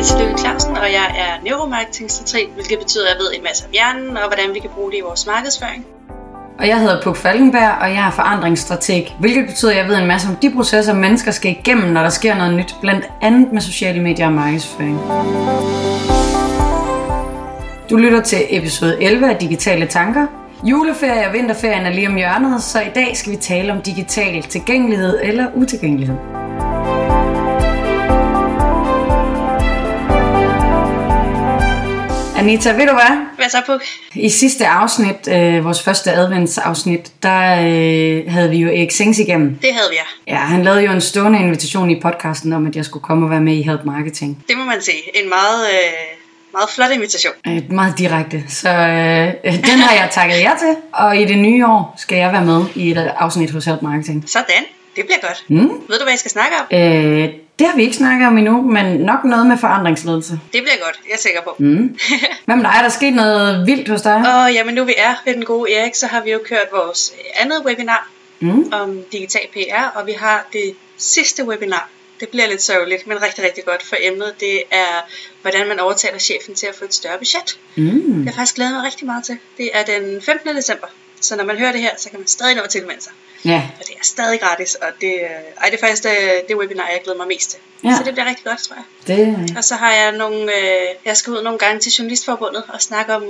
Anita Løkke Clausen, og jeg er neuromarketingstrateg, hvilket betyder, at jeg ved en masse om hjernen og hvordan vi kan bruge det i vores markedsføring. Og jeg hedder Puk Falkenberg, og jeg er forandringsstrateg, hvilket betyder, at jeg ved en masse om de processer, mennesker skal igennem, når der sker noget nyt, blandt andet med sociale medier og markedsføring. Du lytter til episode 11 af Digitale Tanker. Juleferie og vinterferien er lige om hjørnet, så i dag skal vi tale om digital tilgængelighed eller utilgængelighed. Anita, ved du hvad? Hvad så, Puk? I sidste afsnit, øh, vores første adventsafsnit, der øh, havde vi jo Erik Sings igennem. Det havde vi, ja. Ja, han lavede jo en stående invitation i podcasten om, at jeg skulle komme og være med i Help Marketing. Det må man sige. En meget, øh, meget flot invitation. Øh, meget direkte. Så øh, den har jeg takket jer til, og i det nye år skal jeg være med i et afsnit hos Help Marketing. Sådan. Det bliver godt. Mm. Ved du, hvad jeg skal snakke om? Øh, det har vi ikke snakket om endnu, men nok noget med forandringsledelse. Det bliver godt. Jeg er sikker på. Mm. Hvad med dig? Er der sket noget vildt hos dig? Og jamen, nu vi er ved den gode Erik, så har vi jo kørt vores andet webinar Mm. om digital PR, og vi har det sidste webinar. Det bliver lidt sørgeligt, men rigtig, rigtig godt for emnet. Det er, hvordan man overtaler chefen til at få et større budget. Mm. Det har jeg faktisk glædet mig rigtig meget til. Det er den 15. december, så når man hører det her, så kan man stadig nå at tilmelde sig. Ja, Og det er stadig gratis, og det, øh, ej, det er faktisk det, det webinar, jeg glæder mig mest til. Ja. Så det bliver rigtig godt, tror jeg. det Og så har jeg nogle, øh, jeg skal ud nogle gange til Journalistforbundet og snakke om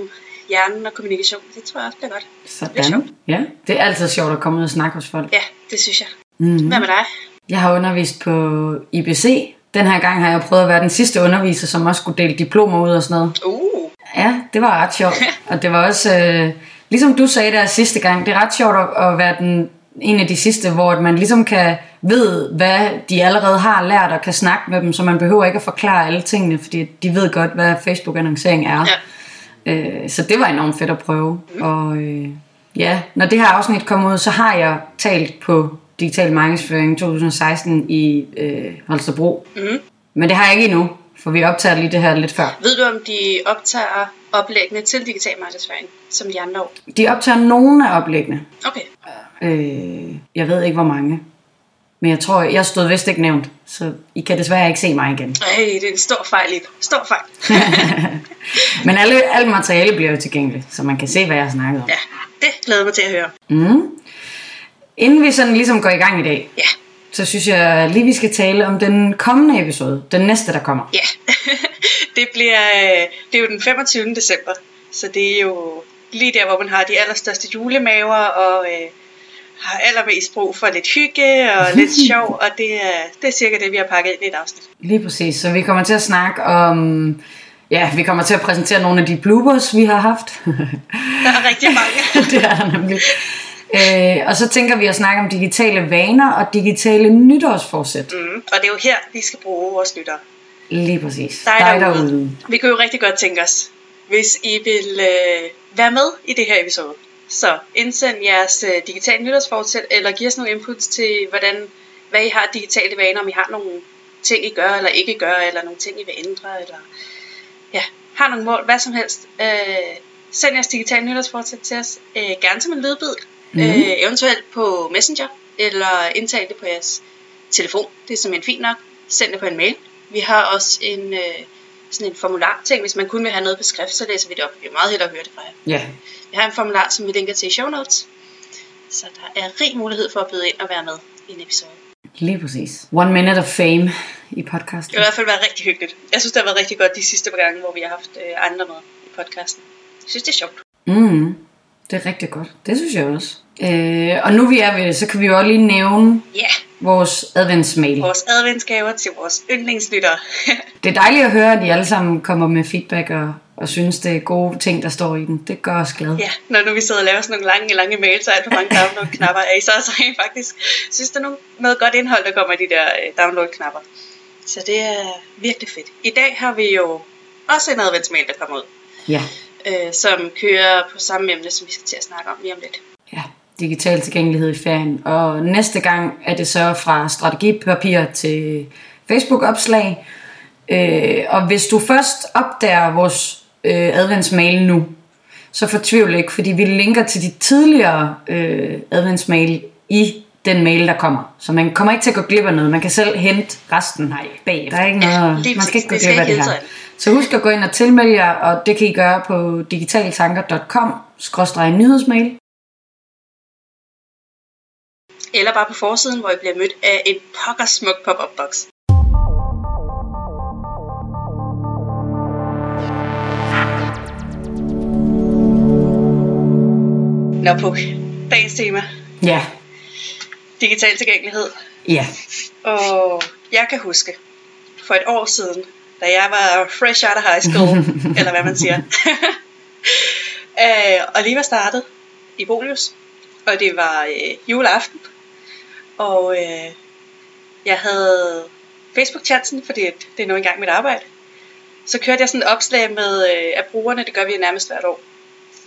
hjernen og kommunikation. Det tror jeg også bliver godt. Det sådan. sjovt. Ja, det er altid sjovt at komme ud og snakke hos folk. Ja, det synes jeg. Mm. Hvad med dig? Jeg har undervist på IBC. Den her gang har jeg prøvet at være den sidste underviser, som også skulle dele diplomer ud og sådan noget. Uh, Ja, det var ret sjovt. Og det var også, øh, ligesom du sagde der sidste gang, det er ret sjovt at, at være den, en af de sidste, hvor man ligesom kan ved, hvad de allerede har lært, og kan snakke med dem, så man behøver ikke at forklare alle tingene, fordi de ved godt, hvad Facebook-annoncering er. ja. Øh, så det var enormt fedt at prøve. Og øh, ja, når det her afsnit kommer ud, så har jeg talt på Digital Markedsføring 2016 i øh, Holstebro. Mm. Men det har jeg ikke endnu, for vi optager lige det her lidt før. Ved du, om de optager oplæggene til digital markedsføring, som de andre år? De optager nogle af oplæggene. Okay. Øh, jeg ved ikke, hvor mange. Men jeg tror, jeg stod vist ikke nævnt, så I kan desværre ikke se mig igen. Ej, det er en stor fejl i det. Stor fejl. Men alle, alt materiale bliver jo tilgængeligt, så man kan se, hvad jeg har snakket om. ja, det glæder mig til at høre. Mm. Inden vi sådan ligesom går i gang i dag, Ja, så synes jeg lige, vi skal tale om den kommende episode. Den næste, der kommer. ja. det, bliver, øh, det er jo den 25. december, så det er jo lige der, hvor man har de allerstørste julemaver og øh, har allermest brug for lidt hygge og lidt sjov, og det er, det er cirka det, vi har pakket ind i et afsnit. Lige præcis. Så vi kommer til at snakke om... Ja, vi kommer til at præsentere nogle af de bloopers, vi har haft. Der er rigtig mange. det er der nemlig. Øh, og så tænker vi at snakke om digitale vaner og digitale nytårsforsæt. Mm, og det er jo her, vi skal bruge vores lyttere. Lige præcis. Dig derude. Vi kunne jo rigtig godt tænke os, hvis I vil øh, være med i det her episode. Så indsend jeres øh, digitale nytårsforsæt, eller giv os nogle inputs til, hvordan, hvad I har digitale vaner, om I har nogle ting, I gør eller ikke gør, eller nogle ting, I vil ændre, eller ja, har nogle mål, hvad som helst. Øh, send jeres digitale nytårsforsæt til os, øh, gerne som en lydbid, Mm-hmm. øh, eventuelt på Messenger, eller indtal det på jeres telefon, det er simpelthen fint nok. Send det på en mail. Vi har også en, øh, sådan en formular ting, hvis man kun vil have noget på skrift, så læser vi det op. Vi vil meget hellere høre det fra jer. Ja, Vi har en formular, som vi linker til i show notes. Så der er rig mulighed for at byde ind og være med i en episode. lige præcis. One minute of fame i podcasten. Det har i hvert fald været rigtig hyggeligt. Jeg synes, det har været rigtig godt de sidste par gange, hvor vi har haft øh, andre med i podcasten. Jeg synes, det er sjovt. Mm, det er rigtig godt. Det synes jeg også. Øh, og nu vi er ved det, så kan vi jo også lige nævne yeah, vores adventsmail. vores adventsgaver til vores yndlingslyttere. Det er dejligt at høre, at I alle sammen kommer med feedback og, og synes, det er gode ting, der står i den. Det gør os glade. ja, når nu vi sidder og laver sådan nogle lange, lange mails og alt for mange download-knapper, er I så også rent faktisk synes, der er noget godt indhold, der kommer i de der øh, download-knapper. Så det er virkelig fedt. I dag har vi jo også en adventsmail, der kommer ud, Ja. Øh, som kører på samme emne, som vi skal til at snakke om lige om lidt. ja. Digital tilgængelighed i ferien. Og næste gang er det så fra strategipapir til Facebook-opslag. Øh, og hvis du først opdager vores øh, adventsmail nu, så fortvivl ikke, fordi vi linker til de tidligere øh, adventsmail i den mail, der kommer. Så man kommer ikke til at gå glip af noget. Man kan selv hente resten Nej, bag. Der er ikke Ja, noget, lige man skal ikke gå glip af det her. Så husk at gå ind og tilmelde jer, og det kan I gøre på digitaltanker.com nyhedsmail. Eller bare på forsiden, hvor I bliver mødt af en pokker smuk pop-up box. Nå på dagens tema, Ja, digital tilgængelighed. ja. Og jeg kan huske, for et år siden, da jeg var fresh out of high school, eller hvad man siger, øh, og lige var startet i Bolius, og det var øh, juleaften, og øh, jeg havde Facebook-chatten, fordi det er nu engang mit arbejde. Så kørte jeg sådan et opslag med, øh, at brugerne, det gør vi nærmest hvert år,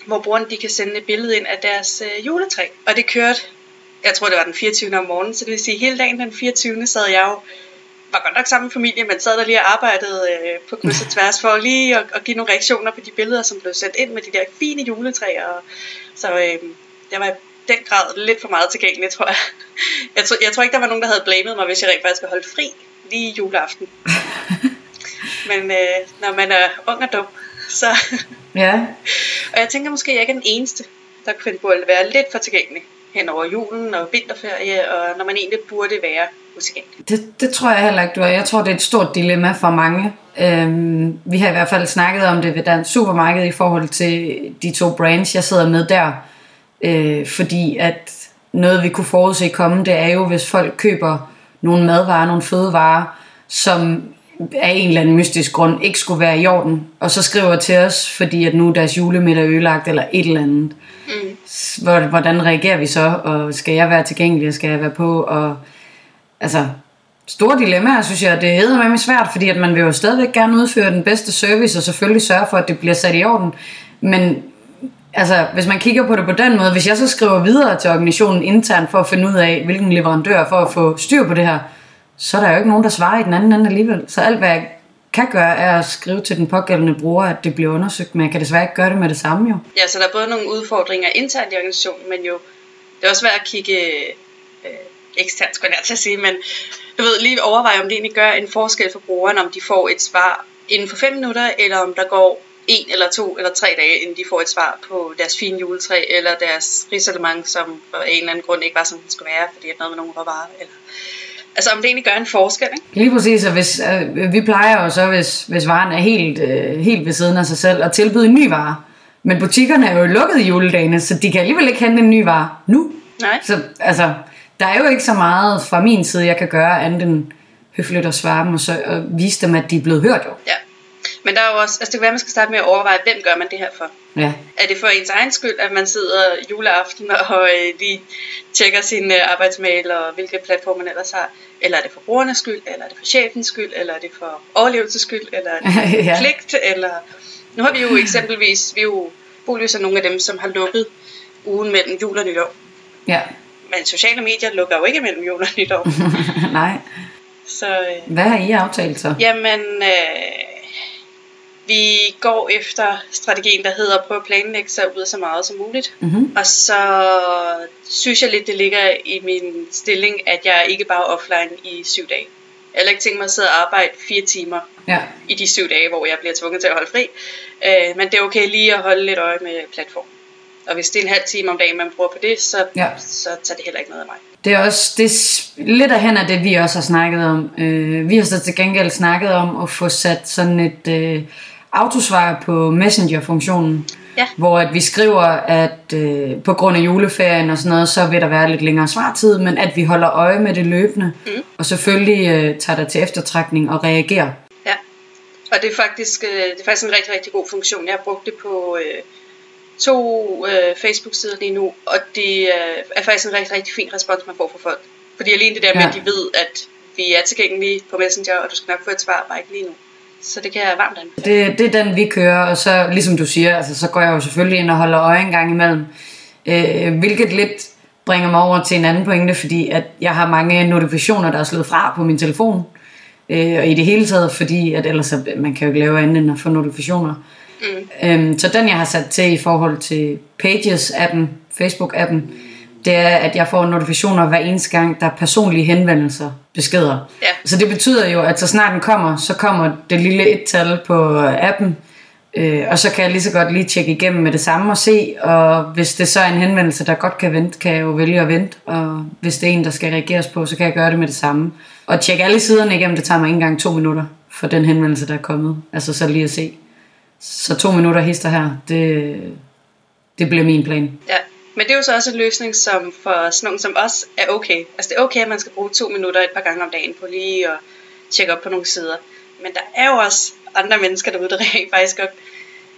hvor brugerne de kan sende et billede ind af deres øh, juletræ. Og det kørte, jeg tror det var den 24. om morgenen, så det vil sige hele dagen den 24. sad jeg jo, var godt nok sammen med familie, men sad der lige og arbejdede øh, på kryds og tværs for lige at, at give nogle reaktioner på de billeder, som blev sendt ind med de der fine juletræer. Og, så øh, jeg var i den grad lidt for meget tilgængelig, tror jeg. Jeg, tror, jeg tror ikke, der var nogen, der havde blamet mig, hvis jeg rent faktisk skulle holde fri lige juleaften. Men øh, når man er ung og dum, så... Ja, Og jeg tænker måske, at jeg ikke er den eneste, der kunne finde på at være lidt for tilgængelig hen over julen og vinterferie, og når man egentlig burde være utilgængelig. det, det tror jeg heller ikke, du er. Jeg tror, det er et stort dilemma for mange. Øhm, vi har i hvert fald snakket om det ved Dansk Supermarked i forhold til de to brands, jeg sidder med der. Øh, fordi at noget, vi kunne forudse komme, det er jo, hvis folk køber nogle madvarer, nogle fødevarer, som af en eller anden mystisk grund ikke skulle være i orden, og så skriver til os, fordi at nu deres julemiddag er ødelagt, eller et eller andet. Mm. Hvor- Hvordan reagerer vi så, og skal jeg være tilgængelig, og skal jeg være på, og altså, store dilemmaer, synes jeg, det hedder med svært, fordi at man vil jo stadigvæk gerne udføre den bedste service, og selvfølgelig sørge for, at det bliver sat i orden, men altså, hvis man kigger på det på den måde, hvis jeg så skriver videre til organisationen internt for at finde ud af, hvilken leverandør for at få styr på det her, så er der jo ikke nogen, der svarer i den anden ende alligevel. Så alt, hvad jeg kan gøre, er at skrive til den pågældende bruger, at det bliver undersøgt, men jeg kan desværre ikke gøre det med det samme jo. Ja, så der er både nogle udfordringer internt i organisationen, men jo, det er også værd at kigge eksternt, skulle jeg til at sige, men du ved, lige overveje, om det egentlig gør en forskel for brugeren, om de får et svar inden for 5 minutter, eller om der går en eller to eller tre dage, inden de får et svar på deres fine juletræ, eller deres risalemang, som for en eller anden grund ikke var, som den skulle være, fordi at noget med nogle råvarer, eller... Altså om det egentlig gør en forskel, ikke? Lige præcis, og hvis, øh, vi plejer jo så, hvis, hvis varen er helt, øh, helt ved siden af sig selv, at tilbyde en ny vare. Men butikkerne er jo lukket i juledagene, så de kan alligevel ikke hente en ny vare nu. Nej. Så altså, der er jo ikke så meget fra min side, jeg kan gøre andet end høfligt at svare dem, og så og vise dem, at de er blevet hørt jo. Ja. Men der er jo også, altså det kan være, man skal starte med at overveje, hvem gør man det her for? Ja, Er det for ens egen skyld, at man sidder juleaften og øh, lige tjekker sin øh, arbejdsmail og hvilke platforme man ellers har? Eller er det for brugernes skyld, eller er det for chefens skyld, eller er det for overlevelses skyld, eller er det for Ja. pligt, eller... Nu har vi jo eksempelvis, vi er jo Bolius er nogle af dem, som har lukket ugen mellem jul og nytår. ja. Men sociale medier lukker jo ikke mellem jul og nytår. Nej. Så øh, Hvad har I aftalt så? Jamen, øh, vi går efter strategien, der hedder at prøve at planlægge sig ud af så meget som muligt. Mm-hmm. Og så synes jeg lidt, det ligger i min stilling, at jeg ikke bare er offline i syv dage. Jeg har ikke tænkt mig at sidde og arbejde fire timer Ja. i de syv dage, hvor jeg bliver tvunget til at holde fri. Øh, men det er okay lige at holde lidt øje med platformen. Og hvis det er en halv time om dagen, man bruger på det, så, Ja. så tager det heller ikke noget af mig. Det er også det er lidt af hen af det, vi også har snakket om. Øh, vi har så til gengæld snakket om at få sat sådan et øh, autosvar på Messenger-funktionen. Ja. Hvor at vi skriver, at øh, på grund af juleferien og sådan noget, så vil der være lidt længere svartid, men at vi holder øje med det løbende. Mm. Og selvfølgelig øh, tager det til eftertrækning og reagerer. Ja, og det er faktisk, øh, det er faktisk en rigtig, rigtig god funktion. Jeg har brugt det på øh, to øh, Facebook-sider lige nu, og det øh, er faktisk en rigtig, rigtig fin respons, man får fra folk. Fordi alene det der med, Ja. at de ved, at vi er tilgængelige på Messenger, og du skal nok få et svar, bare ikke lige nu. Så det kan jeg varmt anbefale. Det, det er den, vi kører, og så, ligesom du siger, altså, så går jeg jo selvfølgelig ind og holder øje en gang imellem. Øh, hvilket lidt bringer mig over til en anden pointe, fordi at jeg har mange notifikationer, der er slået fra på min telefon. Øh, og i det hele taget, fordi at ellers man kan jo ikke lave andet end at få notifikationer. Mm. Øhm, så den, jeg har sat til i forhold til Pages-appen, Facebook-appen, det er, at jeg får notifikationer hver eneste gang, der er personlige henvendelser, beskeder. Ja. Så det betyder jo, at så snart den kommer, så kommer det lille et-tal på appen, øh, og så kan jeg lige så godt lige tjekke igennem med det samme og se, og hvis det så er en henvendelse, der godt kan vente, kan jeg jo vælge at vente, og hvis det er en, der skal reageres på, så kan jeg gøre det med det samme. Og tjekke alle siderne igennem, det tager mig ikke engang to minutter for den henvendelse, der er kommet. Altså så lige at se. Så to minutter hister her, det, det bliver min plan. Ja, men det er jo så også en løsning, som for sådan nogen som os er okay. Altså det er okay, at man skal bruge to minutter et par gange om dagen på lige at tjekke op på nogle sider. Men der er jo også andre mennesker derude, der rent faktisk godt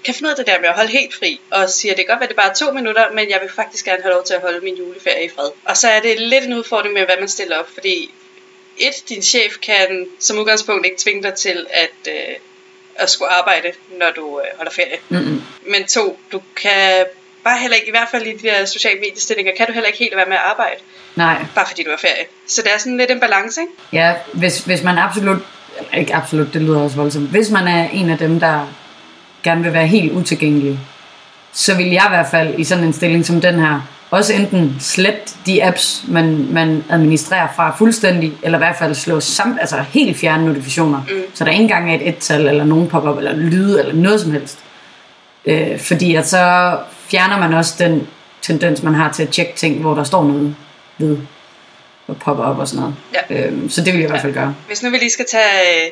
kan finde ud af det der med at holde helt fri, og siger, det kan godt være, det er bare to minutter, men jeg vil faktisk gerne have lov til at holde min juleferie i fred. Og så er det lidt en udfordring med, hvad man stiller op, fordi et, din chef kan som udgangspunkt ikke tvinge dig til at, øh, at skulle arbejde, når du øh, holder ferie. Mm-mm. Men to, du kan bare heller ikke, i hvert fald i de der sociale mediestillinger, kan du heller ikke helt være med at arbejde, Nej, bare fordi du er ferie. Så det er sådan lidt en balance, ikke? Ja, hvis, hvis man absolut, ikke absolut, det lyder også voldsomt, hvis man er en af dem, der gerne vil være helt utilgængelig, så vil jeg i hvert fald i sådan en stilling som den her, også enten slet de apps, man, man administrerer fra fuldstændig, eller i hvert fald slå samt, altså helt fjerne notifikationer, mm. så der ikke engang er et et-tal, eller nogen pop-up, eller lyde, eller noget som helst. Øh, fordi at så fjerner man også den tendens, man har til at tjekke ting, hvor der står noget ved og popper op og sådan noget. Ja. Øhm, så det vil jeg i hvert fald gøre. Hvis nu vi lige skal tage øh,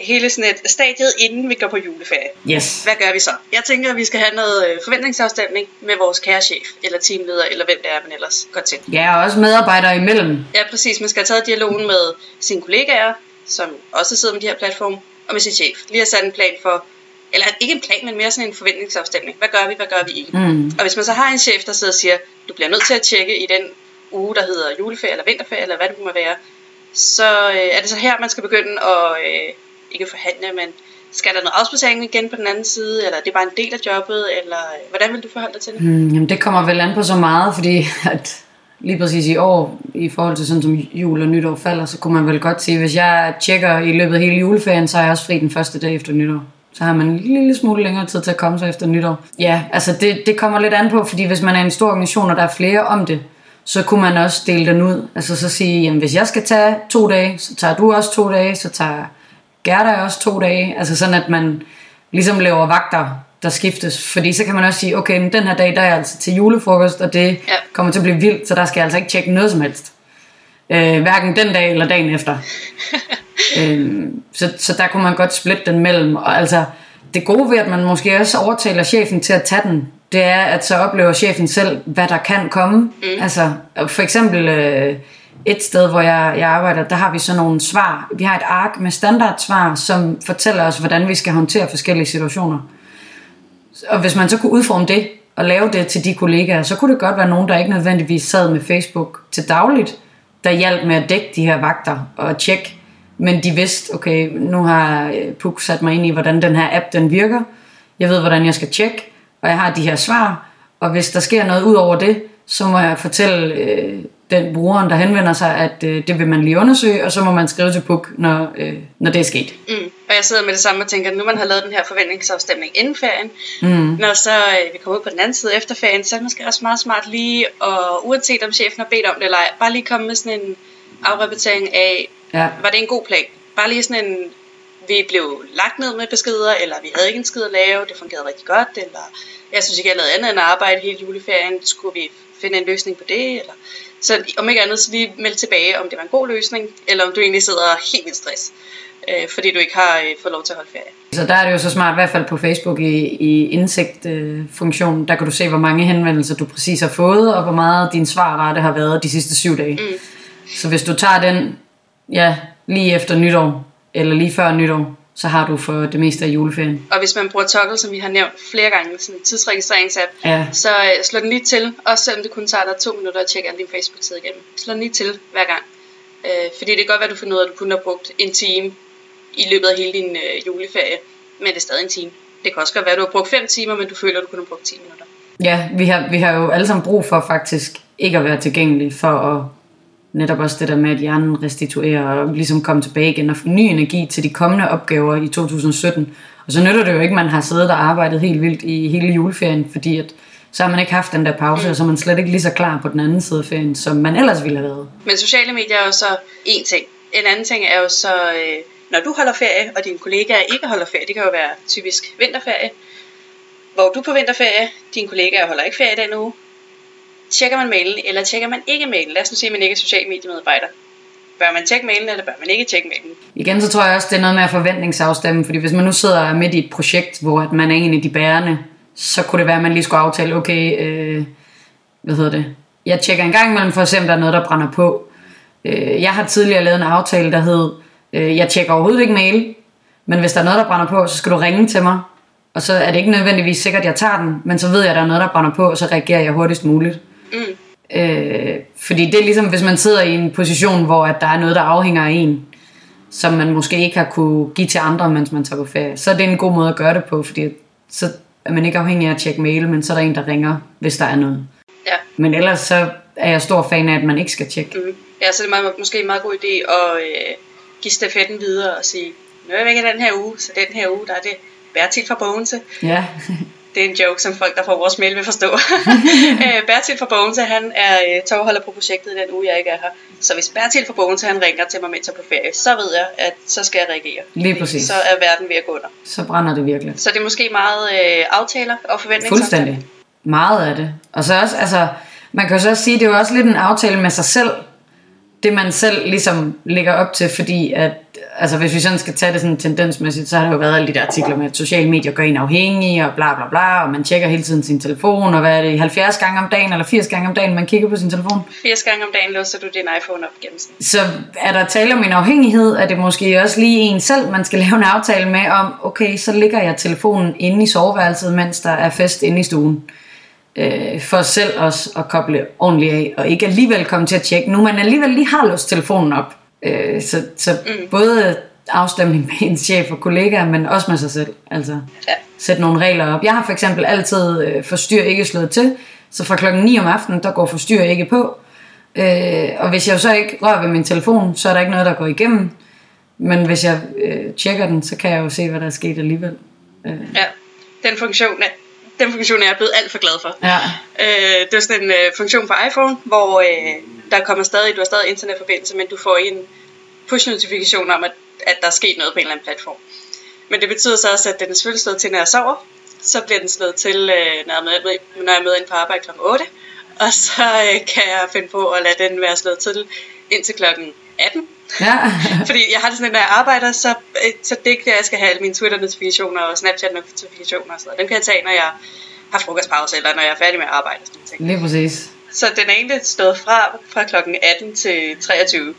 hele sådan et stadiet, inden vi går på juleferie. Yes. Hvad gør vi så? Jeg tænker, at vi skal have noget øh, forventningsafstemning med vores kære chef, eller teamleder, eller hvem det er, man ellers går til. Ja, og også medarbejdere imellem. Ja, præcis. Man skal have taget dialogen med sine kollegaer, som også sidder med de her platforme, og med sin chef. Lige at sat en plan for, eller ikke en plan, men mere sådan en forventningsafstemning. Hvad gør vi, hvad gør vi ikke? Mm. Og hvis man så har en chef, der sidder og siger, du bliver nødt til at tjekke i den uge, der hedder juleferie eller vinterferie, eller hvad det må være, så øh, er det så her, man skal begynde at, øh, ikke forhandle, men skal der noget afspacering igen på den anden side, eller er det bare en del af jobbet, eller øh, hvordan vil du forholde dig til det? Mm, jamen det kommer vel an på så meget, fordi at lige præcis i år, i forhold til sådan som jul og nytår falder, så kunne man vel godt sige, hvis jeg tjekker i løbet af hele juleferien, så er jeg også fri den første dag efter nytår. Så har man en lille smule længere tid til at komme sig efter nytår. Ja, altså det, det kommer lidt an på, fordi hvis man er en stor organisation, og der er flere om det, så kunne man også dele den ud. Altså så sige, jamen hvis jeg skal tage to dage, så tager du også to dage, så tager Gerda også to dage. Altså sådan, at man ligesom laver vagter, der skiftes. Fordi så kan man også sige, okay, men den her dag, der er jeg altså til julefrokost, og det ja. kommer til at blive vildt, så der skal jeg altså ikke tjekke noget som helst. Øh, hverken den dag eller dagen efter. øh, så, så der kunne man godt splitte den mellem. Og altså, det gode ved, at man måske også overtaler chefen til at tage den, det er, at så oplever chefen selv, hvad der kan komme. Mm. Altså, for eksempel øh, et sted, hvor jeg, jeg arbejder, der har vi sådan nogle svar. Vi har et ark med standardsvar, som fortæller os, hvordan vi skal håndtere forskellige situationer. Og hvis man så kunne udforme det, og lave det til de kollegaer, så kunne det godt være nogen, der ikke nødvendigvis sad med Facebook til dagligt, der hjalp med at dække de her vagter og tjekke. Men de vidste, okay, nu har øh, Puk sat mig ind i, hvordan den her app den virker. Jeg ved, hvordan jeg skal tjekke, og jeg har de her svar. Og hvis der sker noget ud over det, så må jeg fortælle øh, den brugeren, der henvender sig, at øh, det vil man lige undersøge, og så må man skrive til Puk, når, øh, når det er sket. Mm. Og jeg sidder med det samme og tænker, nu man har lavet den her forventningsafstemning inden ferien, Mm. når så øh, vi kommer ud på den anden side efter ferien, så er det måske også meget smart lige, og uanset om chefen har bedt om det eller ej, bare lige komme med sådan en afrapportering af, Ja. var det en god plan? Bare lige sådan en, vi blev lagt ned med beskeder, eller vi havde ikke en skid at lave, det fungerede rigtig godt, eller jeg synes ikke, jeg lavede andet end at arbejde hele juleferien, skulle vi finde en løsning på det, eller så om ikke andet, så lige meld tilbage, om det var en god løsning, eller om du egentlig sidder helt i stress, øh, fordi du ikke har øh, fået lov til at holde ferie. Så der er det jo så smart, i hvert fald på Facebook i, i indsigt-funktionen, der kan du se, hvor mange henvendelser du præcis har fået, og hvor meget din svarrate har været de sidste syv dage. Mm. Så hvis du tager den ja, lige efter nytår, eller lige før nytår, så har du for det meste af juleferien. Og hvis man bruger Toggle, som vi har nævnt flere gange, sådan en tidsregistreringsapp, Ja, så øh, slå den lige til, også selvom det kun tager dig to minutter at tjekke alle dine Facebook-sider igennem. Slå den lige til hver gang. Øh, fordi det kan godt være, at du finder ud af, at du kun har brugt en time i løbet af hele din øh, juleferie, men det er stadig en time. Det kan også godt være, at du har brugt 5 timer, men du føler, at du kun har brugt 10 minutter. ja vi, har, vi har jo alle sammen brug for faktisk ikke at være tilgængelige for at netop også det der med, at hjernen restituerer og ligesom komme tilbage igen og få ny energi til de kommende opgaver i 2017. Og så nytter det jo ikke, at man har siddet og arbejdet helt vildt i hele juleferien, fordi at så har man ikke haft den der pause, mm. og så er man slet ikke lige så klar på den anden side af ferien, som man ellers ville have været. Men sociale medier er jo så en ting. En anden ting er jo så, øh, når du holder ferie, og dine kollegaer ikke holder ferie, det kan jo være typisk vinterferie, hvor du er på vinterferie, dine kollegaer holder ikke ferie den uge, tjekker man mailen, eller tjekker man ikke mailen? Lad os nu sige, at man ikke er social mediemedarbejder. Bør man tjekke mailen, eller bør man ikke tjekke mailen? Igen så tror jeg også, det er noget med at forventningsafstemme, fordi hvis man nu sidder midt i et projekt, hvor at man er en af de bærende, så kunne det være, at man lige skulle aftale, okay, øh, hvad hedder det? Jeg tjekker en gang imellem for at se, om der er noget, der brænder på. Øh, jeg har tidligere lavet en aftale, der hed, øh, jeg tjekker overhovedet ikke mail, men hvis der er noget, der brænder på, så skal du ringe til mig. Og så er det ikke nødvendigvis sikkert, at jeg tager den, men så ved jeg, at der er noget, der brænder på, og så reagerer jeg hurtigst muligt. Mm. Øh, fordi det er ligesom, hvis man sidder i en position, hvor at der er noget, der afhænger af en, som man måske ikke har kunne give til andre, mens man tager på ferie, så er det en god måde at gøre det på, fordi så er man ikke afhængig af at tjekke mail, men så er der en, der ringer, hvis der er noget. Ja. Men ellers så er jeg stor fan af, at man ikke skal tjekke. Mm. Ja, så det er måske en meget god idé at øh, give stafetten videre og sige, nu er jeg ikke den her uge, så den her uge, der er det Bertil fra Bogense. Ja. det er en joke, som folk, der får vores mail, vil forstå. Øh, Bertil fra Bogense, han er øh, tovholder på projektet den uge, jeg ikke er her. Så hvis Bertil fra Bogense, han ringer til mig, mens jeg er på ferie, så ved jeg, at så skal jeg reagere. Lige præcis. Så er verden ved at gå under. Så brænder det virkelig. Så det er måske meget øh, aftaler og forventninger. Fuldstændig. Meget af det. Og så også, altså, man kan jo så også sige, det er jo også lidt en aftale med sig selv, det man selv ligesom lægger op til, fordi at, altså hvis vi sådan skal tage det sådan tendensmæssigt, så har der jo været alle de der artikler med, at sociale medier gør en afhængig, og bla bla bla, og man tjekker hele tiden sin telefon, og hvad er det, 70 gange om dagen, eller 80 gange om dagen, man kigger på sin telefon? 80 gange om dagen låser du din iPhone op gennem Så er der tale om en afhængighed, er det måske også lige en selv, man skal lave en aftale med om, okay, så ligger jeg telefonen inde i soveværelset, mens der er fest inde i stuen øh, for selv også at koble ordentligt af, og ikke alligevel komme til at tjekke, nu man alligevel lige har låst telefonen op. Øh, så så mm. både afstemning med ens chef og kollegaer, men også med sig selv. Altså, ja. sætte nogle regler op. Jeg har for eksempel altid øh, forstyr ikke slået til, så fra klokken 9 om aftenen, der går forstyr ikke på. Øh, og hvis jeg så ikke rører ved min telefon, så er der ikke noget, der går igennem. Men hvis jeg øh, tjekker den, så kan jeg jo se, hvad der er sket alligevel. Øh. Ja, den funktion er den funktion er jeg blevet alt for glad for. Ja. Øh, det er sådan en øh, funktion på iPhone, hvor øh, der kommer stadig, du har stadig internetforbindelse, men du får en push-notifikation om, at, at der er sket noget på en eller anden platform. Men det betyder så også, at den er selvfølgelig slået til, når jeg sover. Så bliver den slået til, øh, når, jeg møder, når jeg møder ind på arbejde kl. 8. Og så øh, kan jeg finde på at lade den være slået til indtil klokken 18. Ja. Fordi jeg har det sådan, at når jeg arbejder, så, øh, så det er ikke jeg skal have alle mine Twitter-notifikationer og Snapchat-notifikationer og sådan noget. Dem kan jeg tage, når jeg har frokostpause, eller når jeg er færdig med at arbejde. Sådan ting. Lige præcis. Så den er egentlig stået fra, fra klokken 18 til 23.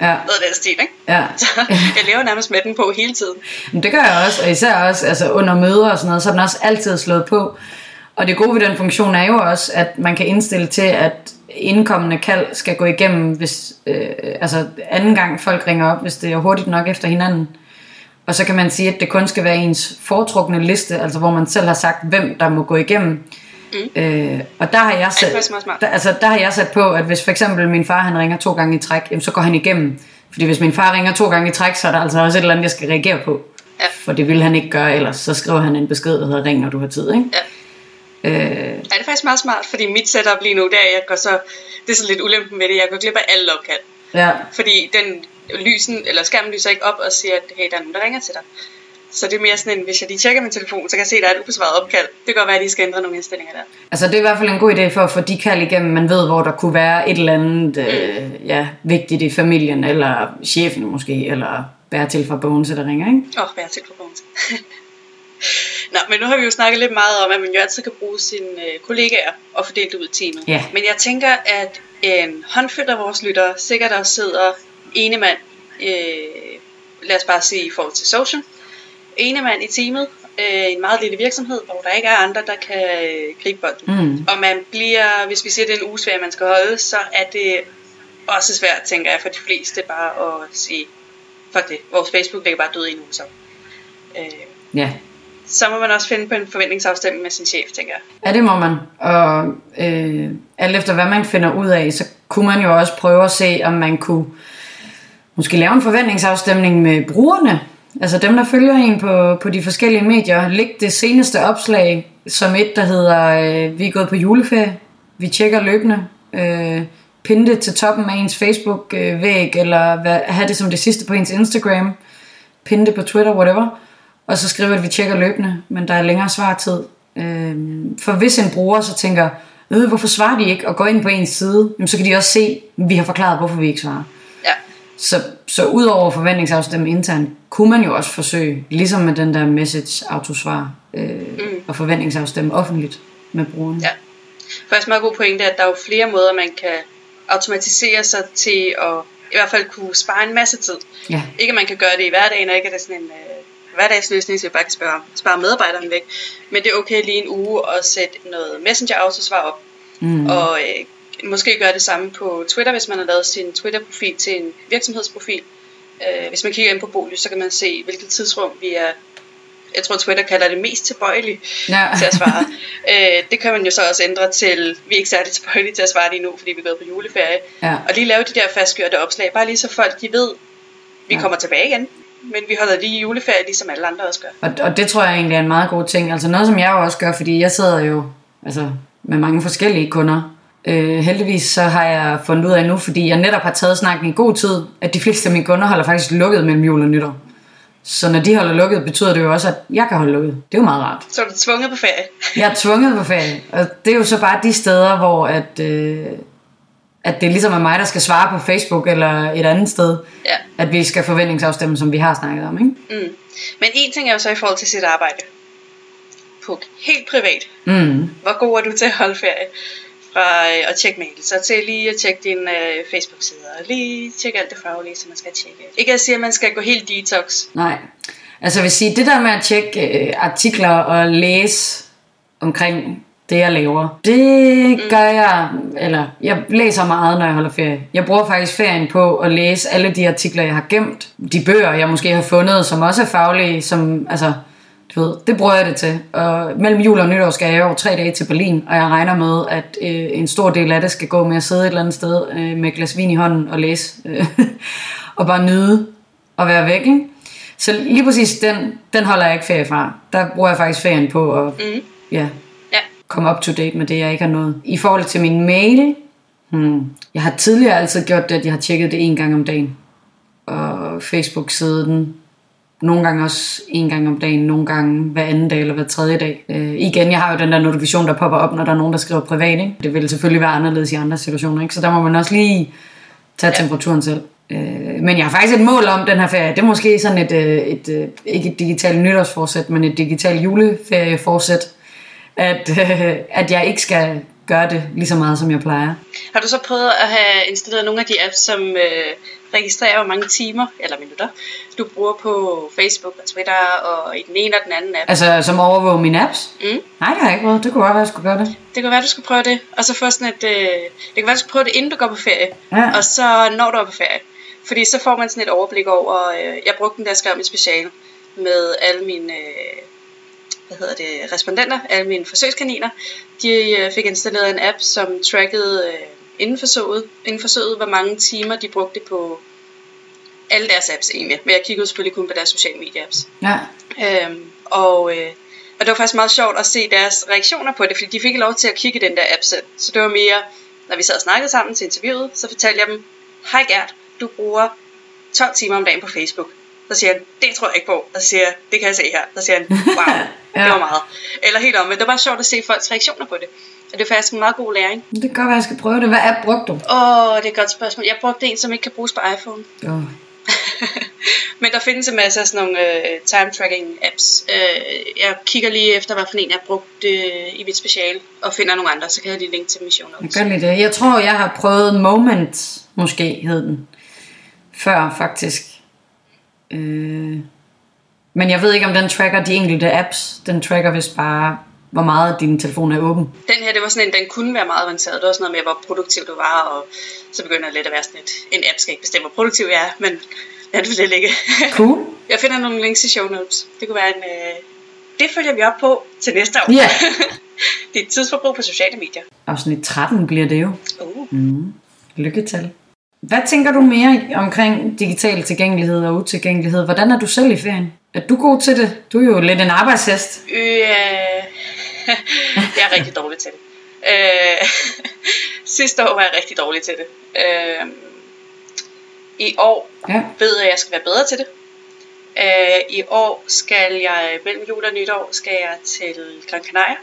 Ja. Noget af den stil, ikke? Ja. Så jeg lever nærmest med den på hele tiden. Men det gør jeg også, og især også altså under møder og sådan noget, så er den også altid slået på. Og det gode ved den funktion er jo også, at man kan indstille til, at indkommende kald skal gå igennem, hvis, øh, altså anden gang folk ringer op, hvis det er hurtigt nok efter hinanden. Og så kan man sige, at det kun skal være ens foretrukne liste, altså hvor man selv har sagt, hvem der må gå igennem. Mm. Øh, og der har jeg sat, der, altså, der har jeg sat på, at hvis for eksempel min far han ringer to gange i træk, jamen, så går han igennem. Fordi hvis min far ringer to gange i træk, så er der altså også et eller andet, jeg skal reagere på. Ja. For det vil han ikke gøre, ellers så skriver han en besked, der hedder ring, når du har tid. Ikke? Ja. Øh, ja, det er faktisk meget smart, fordi mit setup lige nu, der jeg går så, det er så lidt ulempen med det, jeg går glip af alle opkald. Ja. Fordi den lysen, eller skærmen lyser ikke op og siger, at hey, der er nogen, der ringer til dig. Så det er mere sådan en, hvis jeg lige tjekker min telefon, så kan jeg se, at der er et ubesvaret opkald. Det kan godt være, at de skal ændre nogle indstillinger der. Altså det er i hvert fald en god idé for at få de kald igennem, man ved, hvor der kunne være et eller andet mm. øh, ja, vigtigt i familien, eller chefen måske, eller Bertil fra Bogense, der ringer, ikke? Åh, oh, Bertil fra Bogense. Nå, men nu har vi jo snakket lidt meget om, at man jo altid kan bruge sine øh, kollegaer og fordele det ud i teamet. Ja. Men jeg tænker, at en håndfuld af vores lyttere sikkert også sidder ene mand, øh, lad os bare sige i forhold til social, ene mand i teamet, øh, en meget lille virksomhed, hvor der ikke er andre, der kan øh, gribe bolden. Mm. Og man bliver, hvis vi siger, at det er en uge man skal holde, så er det også svært, tænker jeg, for de fleste bare at sige, fuck det, vores Facebook ligger bare død i nu, så. Øh, Ja, så må man også finde på en forventningsafstemning med sin chef, tænker jeg. ja det må man. Og øh, alt efter hvad man finder ud af, så kunne man jo også prøve at se, om man kunne måske lave en forventningsafstemning med brugerne. Altså dem, der følger en på, på de forskellige medier. Læg det seneste opslag som et, der hedder, øh, vi er gået på juleferie, vi tjekker løbende, øh, pinde det til toppen af ens Facebook-væg, øh, eller hvad, have det som det sidste på ens Instagram, pinde det på Twitter, whatever, og så skriver at vi tjekker løbende, men der er længere svartid. Øh, for hvis en bruger så tænker, øh, hvorfor svarer de ikke, og går ind på ens side, jamen, så kan de også se, at vi har forklaret, hvorfor vi ikke svarer. Ja. Så, så udover forventningsafstemme internt, kunne man jo også forsøge, ligesom med den der message autosvar, øh, mm. og forventningsafstemme offentligt med brugeren. Ja. Faktisk meget god pointe, at der er jo flere måder, man kan automatisere sig til at i hvert fald kunne spare en masse tid. Ja. Ikke at man kan gøre det i hverdagen, og ikke at det er sådan en øh, hverdagsløsning, så vi bare kan spare, spare medarbejderen væk. Men det er okay lige en uge at sætte noget messenger autosvar op. Mm. Og øh, måske gøre det samme på Twitter, hvis man har lavet sin Twitter-profil til en virksomhedsprofil. Øh, hvis man kigger ind på Bolys, så kan man se, hvilket tidsrum vi er jeg tror Twitter kalder det mest tilbøjelige Ja. til at svare. øh, det kan man jo så også ændre til, vi er ikke særlig tilbøjelige til at svare lige nu, fordi vi er gået på juleferie. Ja. Og lige lave de der fastgjorte opslag, bare lige så folk de ved, vi Ja. kommer tilbage igen. Men vi holder lige juleferie, ligesom alle andre også gør. Og, og det tror jeg egentlig er en meget god ting. Altså noget, som jeg jo også gør, fordi jeg sidder jo altså, med mange forskellige kunder. Øh, heldigvis så har jeg fundet ud af nu, fordi jeg netop har taget snakken i god tid, at de fleste af mine kunder holder faktisk lukket mellem jul og nytår. Så når de holder lukket, betyder det jo også, at jeg kan holde lukket. Det er jo meget rart. Så er du tvunget på ferie. Jeg er tvunget på ferie, og det er jo så bare de steder, hvor at, øh, at det ligesom er mig, der skal svare på Facebook eller et andet sted, Ja. at vi skal forventningsafstemme, som vi har snakket om. Ikke? Mm. Men en ting er jo så i forhold til sit arbejde. På helt privat. Mm. Hvor god er du til at holde ferie? Fra øh, at tjekke mail, så til lige at tjekke din øh, Facebook-side, og lige tjekke alt det faglige, som man skal tjekke. Ikke at sige, at man skal gå helt detox. Nej. Altså jeg vil sige, det der med at tjekke øh, artikler og læse omkring det, jeg laver, det gør jeg, eller jeg læser meget, når jeg holder ferie. Jeg bruger faktisk ferien på at læse alle de artikler, jeg har gemt. De bøger, jeg måske har fundet, som også er faglige, som, altså, du ved, det bruger jeg det til. Og mellem jul og nytår skal jeg over tre dage til Berlin, og jeg regner med, at øh, en stor del af det skal gå med at sidde et eller andet sted øh, med et glas vin i hånden og læse. Øh, og bare nyde at være væk, ikke? Så lige præcis den, den holder jeg ikke ferie fra. Der bruger jeg faktisk ferien på at Mm. Ja. Komme up to date med det, jeg ikke har nået. I forhold til min mail, hmm, jeg har tidligere altid gjort det, at jeg har tjekket det en gang om dagen. Og Facebook-siden, nogle gange også en gang om dagen, nogle gange hver anden dag eller hver tredje dag. Øh, igen, jeg har jo den der notifikation, der popper op, når der er nogen, der skriver privat. Ikke? Det vil selvfølgelig være anderledes i andre situationer, ikke? så der må man også lige tage Ja. temperaturen selv. Øh, men jeg har faktisk et mål om den her ferie. Det er måske sådan et, øh, et, øh, ikke et digitalt nytårsforsæt, men et digitalt juleferieforsæt, at, øh, at jeg ikke skal gøre det lige så meget, som jeg plejer. Har du så prøvet at have installeret nogle af de apps, som øh, registrerer, hvor mange timer eller minutter du bruger på Facebook og Twitter og i den ene og den anden app? Altså, som overvåger mine apps? Mm. Nej, det har jeg ikke prøvet. Det kunne godt være, at jeg skulle gøre det. Det kan være, du skal prøve det, og så få sådan et... Øh, det kan være, du skal prøve det, inden du går på ferie, Ja. og så når du er på ferie. Fordi så får man sådan et overblik over... Øh, jeg brugte den, der skrev mit speciale med alle mine... Øh, hvad hedder det, respondenter, alle mine forsøgskaniner, de øh, fik installeret en app, som trackede øh, inden, forsøget, inden forsøget, hvor mange timer de brugte på alle deres apps egentlig. Men jeg kiggede selvfølgelig kun på deres sociale medie-apps. Ja. Øhm, og, øh, og det var faktisk meget sjovt at se deres reaktioner på det, fordi de fik lov til at kigge i den der app selv. Så det var mere, når vi sad og snakkede sammen til interviewet, så fortalte jeg dem, hej Gert, du bruger 12 timer om dagen på Facebook. Så siger han, det tror jeg ikke på. Og så siger jeg, det kan jeg se her. Så siger han, wow, Ja. det var meget. Eller helt om, men det var bare sjovt at se folks reaktioner på det. Og det er faktisk en meget god læring. Det kan godt være, jeg skal prøve det. Hvad app brugte du? Åh, det er et godt spørgsmål. Jeg brugte en, som ikke kan bruges på iPhone. Oh. Men der findes en masse af sådan nogle øh, time tracking apps. Øh, jeg kigger lige efter, hvad for en jeg har brugt øh, i mit speciale, og finder nogle andre, så kan jeg lige linke til dem i show Jeg gør lige det. Jeg tror, jeg har prøvet Moment, måske hed den, før faktisk. Øh. Men jeg ved ikke, om den tracker de enkelte apps. Den tracker vist bare, hvor meget din telefon er åben. Den her, det var sådan en, den kunne være meget avanceret. Det var sådan noget med, hvor produktiv du var, og så begynder det lidt at være sådan et, en app skal ikke bestemme, hvor produktiv jeg er, men lad det ligge. Cool. jeg finder nogle links i show notes. Det kunne være en... Øh, det følger vi op på til næste år. Er et tidsforbrug på sociale medier. Afsnit 13 bliver det jo. Uh. Mm. Lykketal. Hvad tænker du mere omkring digital tilgængelighed og utilgængelighed? Hvordan er du selv i ferien? Er du god til det? Du er jo lidt en arbejdshest. Øh, jeg er rigtig dårlig til det. Øh, sidste år var jeg rigtig dårlig til det. Øh, I år Ja. ved jeg, at jeg skal være bedre til det. Øh, I år skal jeg, mellem jul og nytår, skal jeg til Gran Canaria,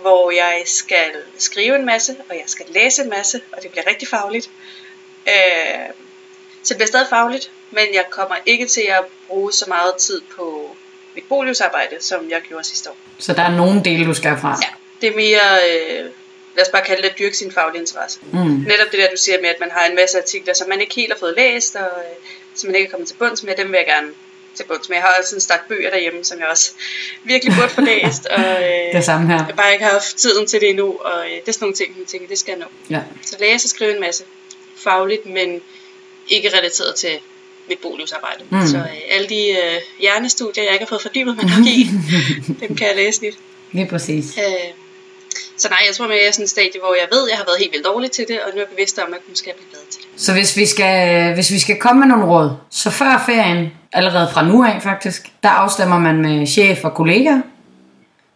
hvor jeg skal skrive en masse, og jeg skal læse en masse, og det bliver rigtig fagligt. Øh, så det bliver stadig fagligt, men jeg kommer ikke til at bruge så meget tid på mit bolivsarbejde, som jeg gjorde sidste år. Så der er nogle dele, du skal fra. Ja, det er mere, øh, lad os bare kalde det, at dyrke sin faglige interesse. Mm. Netop det der, du siger med, at man har en masse artikler, som man ikke helt har fået læst, og øh, som man ikke er kommet til bunds med, dem vil jeg gerne til bunds med. Jeg har også en stak bøger derhjemme, som jeg også virkelig burde få læst, og øh, Det samme her. jeg bare ikke har haft tiden til det endnu, og øh, det er sådan nogle ting, jeg tænker, det skal jeg nå. Ja. Så læse og skrive en masse fagligt, men ikke relateret til mit bolivsarbejde. Mm. Så øh, alle de øh, hjernestudier, jeg ikke har fået fordybet mig nok i, dem kan jeg læse lidt. Lige præcis. Øh, så nej, jeg tror, jeg er sådan et stadie, hvor jeg ved, at jeg har været helt vildt dårlig til det, og nu er jeg bevidst om, at jeg blive bedre til det. Så hvis vi, skal, hvis vi skal komme med nogle råd, så før ferien, allerede fra nu af faktisk, der afstemmer man med chef og kollegaer.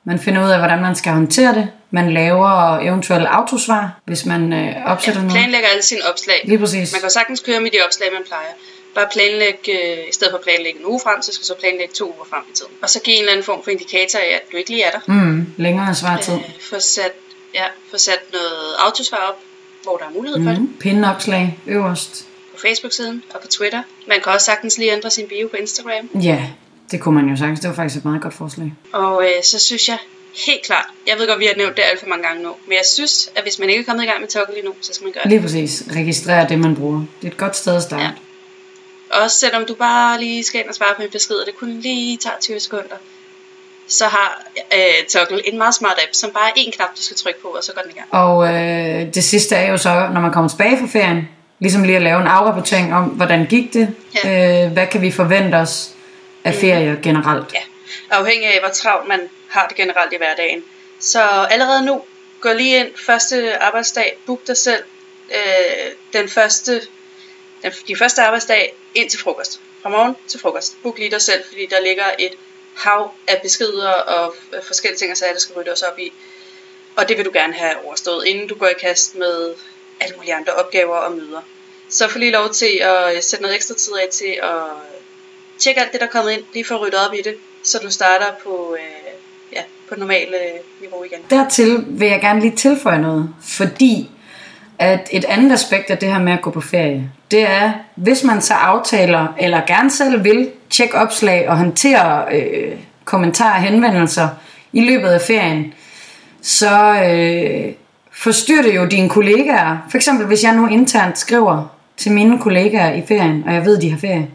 Man finder ud af, hvordan man skal håndtere det. Man laver eventuelle autosvar, hvis man øh, opsætter Jeg noget. planlægger alle sine opslag. Lige præcis. Man kan sagtens køre med de opslag, man plejer. Bare planlægge, øh, i stedet for at planlægge en uge frem, så skal du så planlægge to uger frem i tiden. Og så give en eller anden form for indikator af, at du ikke lige er der. Mm, længere svartid. Øh, få sat, ja, få sat noget autosvar op, hvor der er mulighed for det. Mm, pindeopslag øverst. På Facebook-siden og på Twitter. Man kan også sagtens lige ændre sin bio på Instagram. Ja, det kunne man jo sagtens. Det var faktisk et meget godt forslag. Og øh, så synes jeg helt klart, jeg ved godt, vi har nævnt det alt for mange gange nu, men jeg synes, at hvis man ikke er kommet i gang med Toggle lige nu, så skal man gøre det. Lige præcis. Registrere det, man bruger. Det er et godt sted at starte. Ja. Også selvom du bare lige skal ind og svare på en besked, og det kun lige tager 20 sekunder, så har øh, Toggle en meget smart app, som bare er én knap, du skal trykke på, og så går den i gang. Og øh, det sidste er jo så, når man kommer tilbage fra ferien, ligesom lige at lave en afrapportering om, hvordan gik det? Ja. Øh, hvad kan vi forvente os af ferier generelt? Ja, afhængig af, hvor travlt man har det generelt i hverdagen. Så allerede nu, gå lige ind første arbejdsdag, book dig selv øh, den første, den, de første arbejdsdag ind til frokost. Fra morgen til frokost. Book lige dig selv, fordi der ligger et hav af beskeder og forskellige ting, og sager, der skal ryddes op i. Og det vil du gerne have overstået, inden du går i kast med alle mulige andre opgaver og møder. Så få lige lov til at øh, sætte noget ekstra tid af til at tjekke alt det, der er kommet ind, lige for at rydde op i det, så du starter på, øh, på normale øh, niveau igen. Dertil vil jeg gerne lige tilføje noget, fordi at et andet aspekt af det her med at gå på ferie, det er, hvis man så aftaler, eller gerne selv vil, tjekke opslag og håndtere øh, kommentarer og henvendelser i løbet af ferien, så øh, forstyrrer det jo dine kollegaer. For eksempel, hvis jeg nu internt skriver til mine kollegaer i ferien, og jeg ved, de har ferie,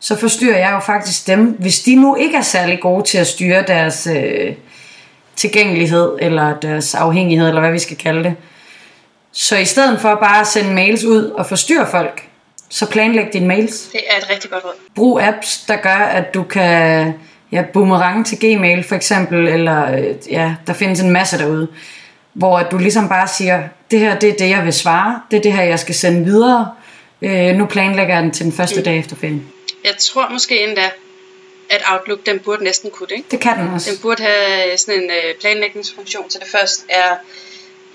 så forstyrrer jeg jo faktisk dem, hvis de nu ikke er særlig gode til at styre deres øh, tilgængelighed, eller deres afhængighed, eller hvad vi skal kalde det. Så i stedet for bare at sende mails ud og forstyrre folk, så planlæg dine mails. Det er et rigtig godt råd. Brug apps, der gør, at du kan ja, boomerang til Gmail for eksempel, eller øh, ja, der findes en masse derude, hvor at du ligesom bare siger, det her det er det, jeg vil svare, det er det her, jeg skal sende videre, øh, nu planlægger jeg den til den første Mm. dag efter ferien. Jeg tror måske endda, at Outlook, den burde næsten kunne det, ikke? Det kan den også. Den burde have sådan en øh, planlægningsfunktion, så det først er,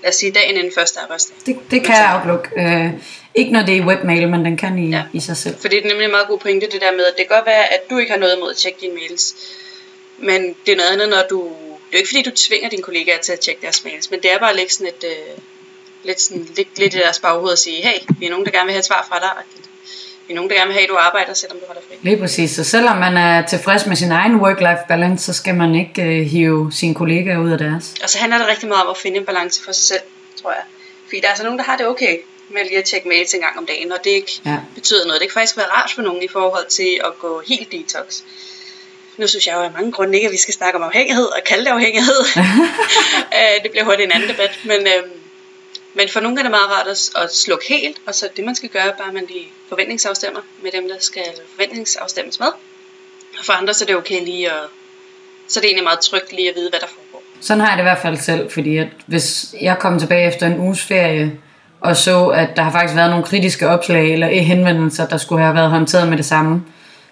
lad os sige, dagen inden første arbejdsdag. Det, det kan Outlook. Øh, ikke når det er i webmail, men den kan i, ja. Ja. i sig selv. For det er nemlig en meget god pointe, det der med, at det kan godt være, at du ikke har noget imod at tjekke dine mails. Men det er noget andet, når du... Det er jo ikke fordi, du tvinger dine kollegaer til at tjekke deres mails, men det er bare at lægge sådan et... Øh, lidt, sådan, lidt, lidt i deres baghoved og sige, hey, vi er nogen, der gerne vil have et svar fra dig. Er nogen, der gerne vil have, at du arbejder, selvom du holder fri. Lige præcis. Så selvom man er tilfreds med sin egen work-life balance, så skal man ikke øh, hive sine kollegaer ud af deres. Og så handler det rigtig meget om at finde en balance for sig selv, tror jeg. Fordi der er altså nogen, der har det okay med lige at tjekke mails en gang om dagen, og det ikke Ja. betyder noget. Det kan faktisk være rart for nogen i forhold til at gå helt detox. Nu synes jeg jo af mange grunde ikke, at vi skal snakke om afhængighed og kalde det afhængighed. Øh, det bliver hurtigt en anden debat. Men, øhm, men for nogle er det meget rart at, at slukke helt, og så det man skal gøre, bare man lige forventningsafstemmer med dem, der skal forventningsafstemmes med. Og for andre så er det okay lige at, så er det egentlig meget trygt lige at vide, hvad der foregår. Sådan har jeg det i hvert fald selv, fordi at hvis jeg kom tilbage efter en uges ferie, og så, at der har faktisk været nogle kritiske opslag eller henvendelser, der skulle have været håndteret med det samme,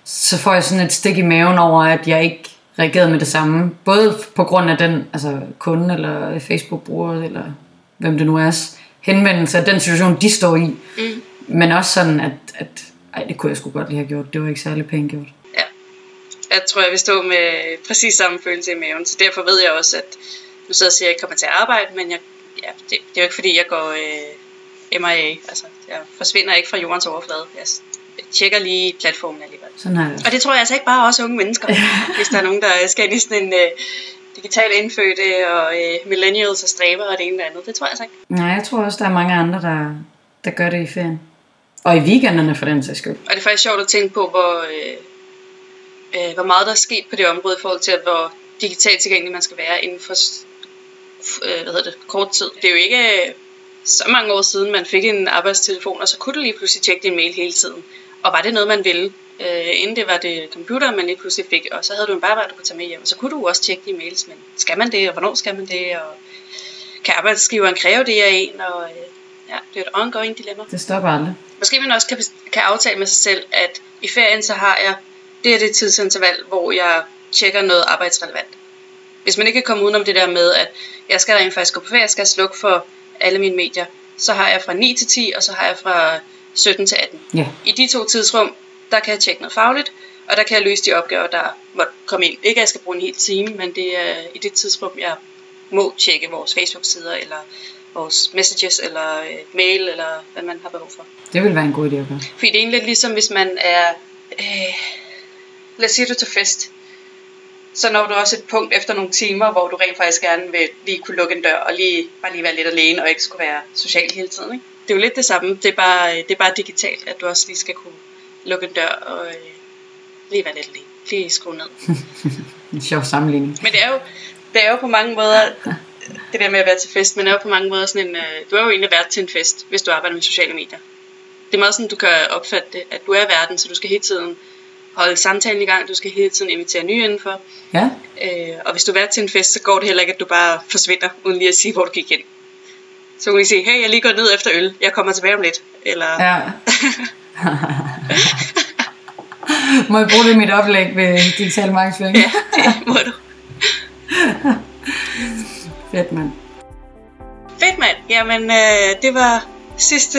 så får jeg sådan et stik i maven over, at jeg ikke reageret med det samme. Både på grund af den altså kunde, eller Facebook-bruger, eller hvem det nu er, henvendelse af den situation, de står i. Mm. Men også sådan, at, at ej, det kunne jeg sgu godt lige have gjort. Det var ikke særlig pænt gjort. Ja. Jeg tror, jeg vil stå med præcis samme følelse i maven. Så derfor ved jeg også, at nu sidder jeg og siger, at jeg kommer til at arbejde, men jeg, ja, det, det er jo ikke fordi, jeg går øh, MIA. Altså, jeg forsvinder ikke fra jordens overflade. Jeg tjekker lige platformen alligevel. Sådan er det. Og det tror jeg altså ikke bare også unge mennesker, hvis der er nogen, der skal ind i sådan en øh, digital indfødte og øh, millennials og stræber og det ene eller andet. Det tror jeg altså ikke. Nej, jeg tror også, der er mange andre, der, der gør det i ferien. Og i weekenderne for den sags skyld. Og det er faktisk sjovt at tænke på, hvor, øh, øh, hvor meget der er sket på det område i forhold til, hvor digitalt tilgængelig man skal være inden for øh, hvad hedder det, kort tid. Det er jo ikke øh, så mange år siden, man fik en arbejdstelefon, og så kunne du lige pludselig tjekke din mail hele tiden. Og var det noget, man ville? Øh, inden det var det computer, man lige pludselig fik, og så havde du en bare, du kunne tage med hjem, og så kunne du også tjekke dine mails, men skal man det, og hvornår skal man det, og kan arbejdsgiveren kræve det af en, og øh, ja, det er et ongoing dilemma. Det stopper aldrig. Måske man også kan, kan aftale med sig selv, at i ferien så har jeg, det er det tidsinterval, hvor jeg tjekker noget arbejdsrelevant. Hvis man ikke kan komme udenom det der med, at jeg skal rent faktisk gå på ferie, jeg skal slukke for alle mine medier, så har jeg fra 9 til 10, og så har jeg fra 17 til 18. Ja. I de to tidsrum, der kan jeg tjekke noget fagligt, og der kan jeg løse de opgaver, der måtte komme ind. Ikke at jeg skal bruge en hel time, men det er i det tidsrum, jeg må tjekke vores Facebook-sider, eller vores messages, eller øh, mail, eller hvad man har behov for. Det vil være en god idé at gøre. Fordi det er egentlig ligesom, hvis man er... Øh, lad os sige, du til fest. Så når du også et punkt efter nogle timer, hvor du rent faktisk gerne vil lige kunne lukke en dør, og lige, bare lige være lidt alene, og ikke skulle være social hele tiden. Ikke? Det er jo lidt det samme, det er, bare, det er bare digitalt, at du også lige skal kunne lukke en dør, og øh, lige være lidt alene. Lige skrue ned. en sjov sammenligning. Men det er jo, det er jo på mange måder, det der med at være til fest, men er jo på mange måder sådan en, øh, du er jo egentlig vært til en fest, hvis du arbejder med sociale medier. Det er meget sådan, du kan opfatte det, at du er verden, så du skal hele tiden holde samtalen i gang, du skal hele tiden invitere nye indenfor. Ja. Øh, og hvis du er til en fest, så går det heller ikke, at du bare forsvinder, uden lige at sige, hvor du gik hen. Så kan I sige, hey, jeg lige gået ned efter øl, jeg kommer tilbage om lidt. Eller... Ja. må jeg bruge det i mit oplæg ved digital markedsføring? ja, det må du. Fedt, mand. Fedt, mand. Jamen, øh, det var sidste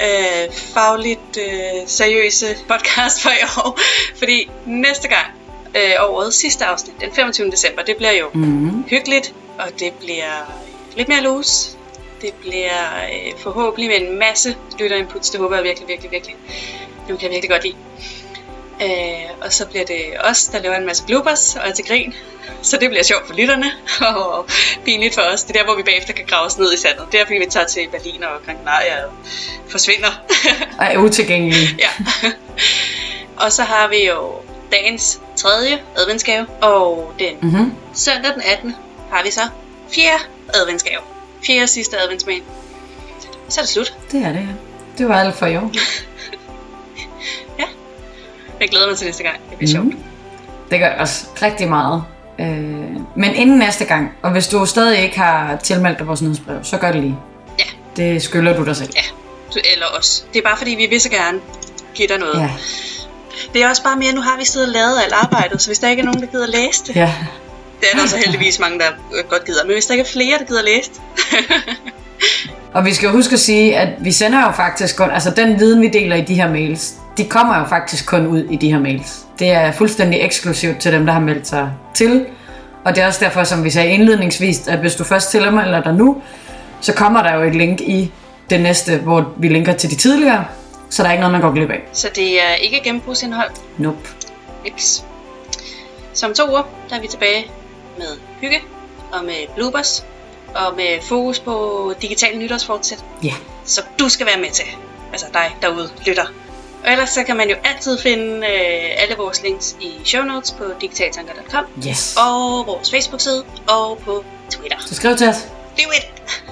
øh, fagligt øh, seriøse podcast for i år. Fordi næste gang, øh, årets sidste afsnit, den 25. december, det bliver jo mm-hmm. hyggeligt, og det bliver lidt mere loose. Det bliver øh, forhåbentlig med en masse lytterinputs. Det håber jeg virkelig, virkelig, virkelig. Det kan jeg virkelig godt lide. Øh, og så bliver det os, der laver en masse bloopers og er til grin. Så det bliver sjovt for lytterne og pinligt for os. Det er der, hvor vi bagefter kan grave os ned i sandet. Det er fordi vi tager til Berlin og Gran Canaria og forsvinder. Og er utilgængelige. ja. og så har vi jo dagens tredje adventsgave. Og den mm-hmm. søndag den 18. har vi så fjerde adventsgave. Fjerde sidste adventsmail. Så er det slut. Det er det, ja. Det var alt for i år. ja. Jeg glæder mig til næste gang. Det bliver mm. sjovt. Det gør også rigtig meget. Øh, men inden næste gang, og hvis du stadig ikke har tilmeldt dig vores nyhedsbrev, så gør det lige. Ja. Det skylder du dig selv. Ja, du, eller os. Det er bare fordi, vi vil så gerne give dig noget. Ja. Det er også bare mere, nu har vi siddet og lavet alt arbejdet, så hvis der ikke er nogen, der gider læse det, Ja. Det er der så heldigvis mange, der øh, godt gider. Men hvis der ikke er flere, der gider læse det, Og vi skal huske at sige, at vi sender jo faktisk kun, altså den viden, vi deler i de her mails, de kommer jo faktisk kun ud i de her mails. Det er fuldstændig eksklusivt til dem, der har meldt sig til. Og det er også derfor, som vi sagde indledningsvis, at hvis du først tilmelder dig nu, så kommer der jo et link i det næste, hvor vi linker til de tidligere, så der er ikke noget, man går glip af. så det er ikke genbrugsindhold. Nope. Niks. Som to uger, der er vi tilbage med hygge og med bloopers og med fokus på digital nytårsfortsæt. Ja. Så du skal være med til. Altså dig derude, lytter. Og ellers så kan man jo altid finde øh, alle vores links i show notes på digitaltanker.com Yes. og vores Facebook-side og på Twitter. Så skriv til os. Do it!